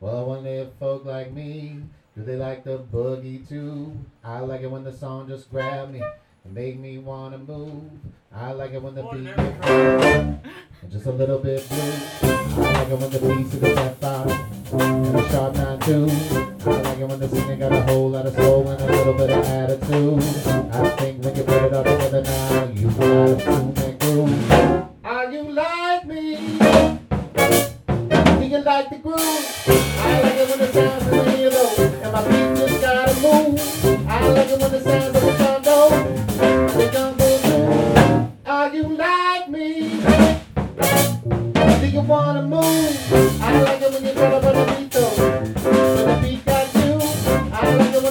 Well, I wonder if folk like me, do they like the boogie too? I like it when the song just grab me and make me wanna move. I like it when the beat gets and just a little bit blue. I like it when the beats is a five and a sharp nine two. I like it when the singing got a whole lot of soul and a little bit of attitude. I think when you put it all together now, you got a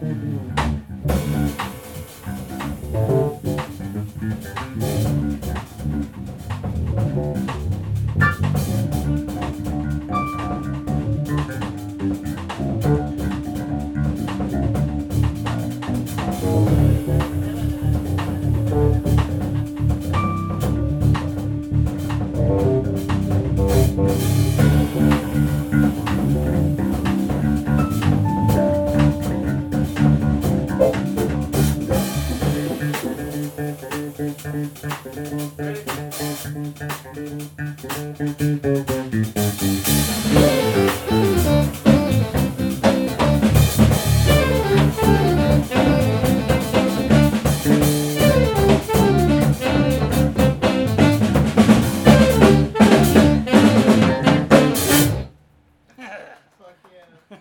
Mm-hmm. thank you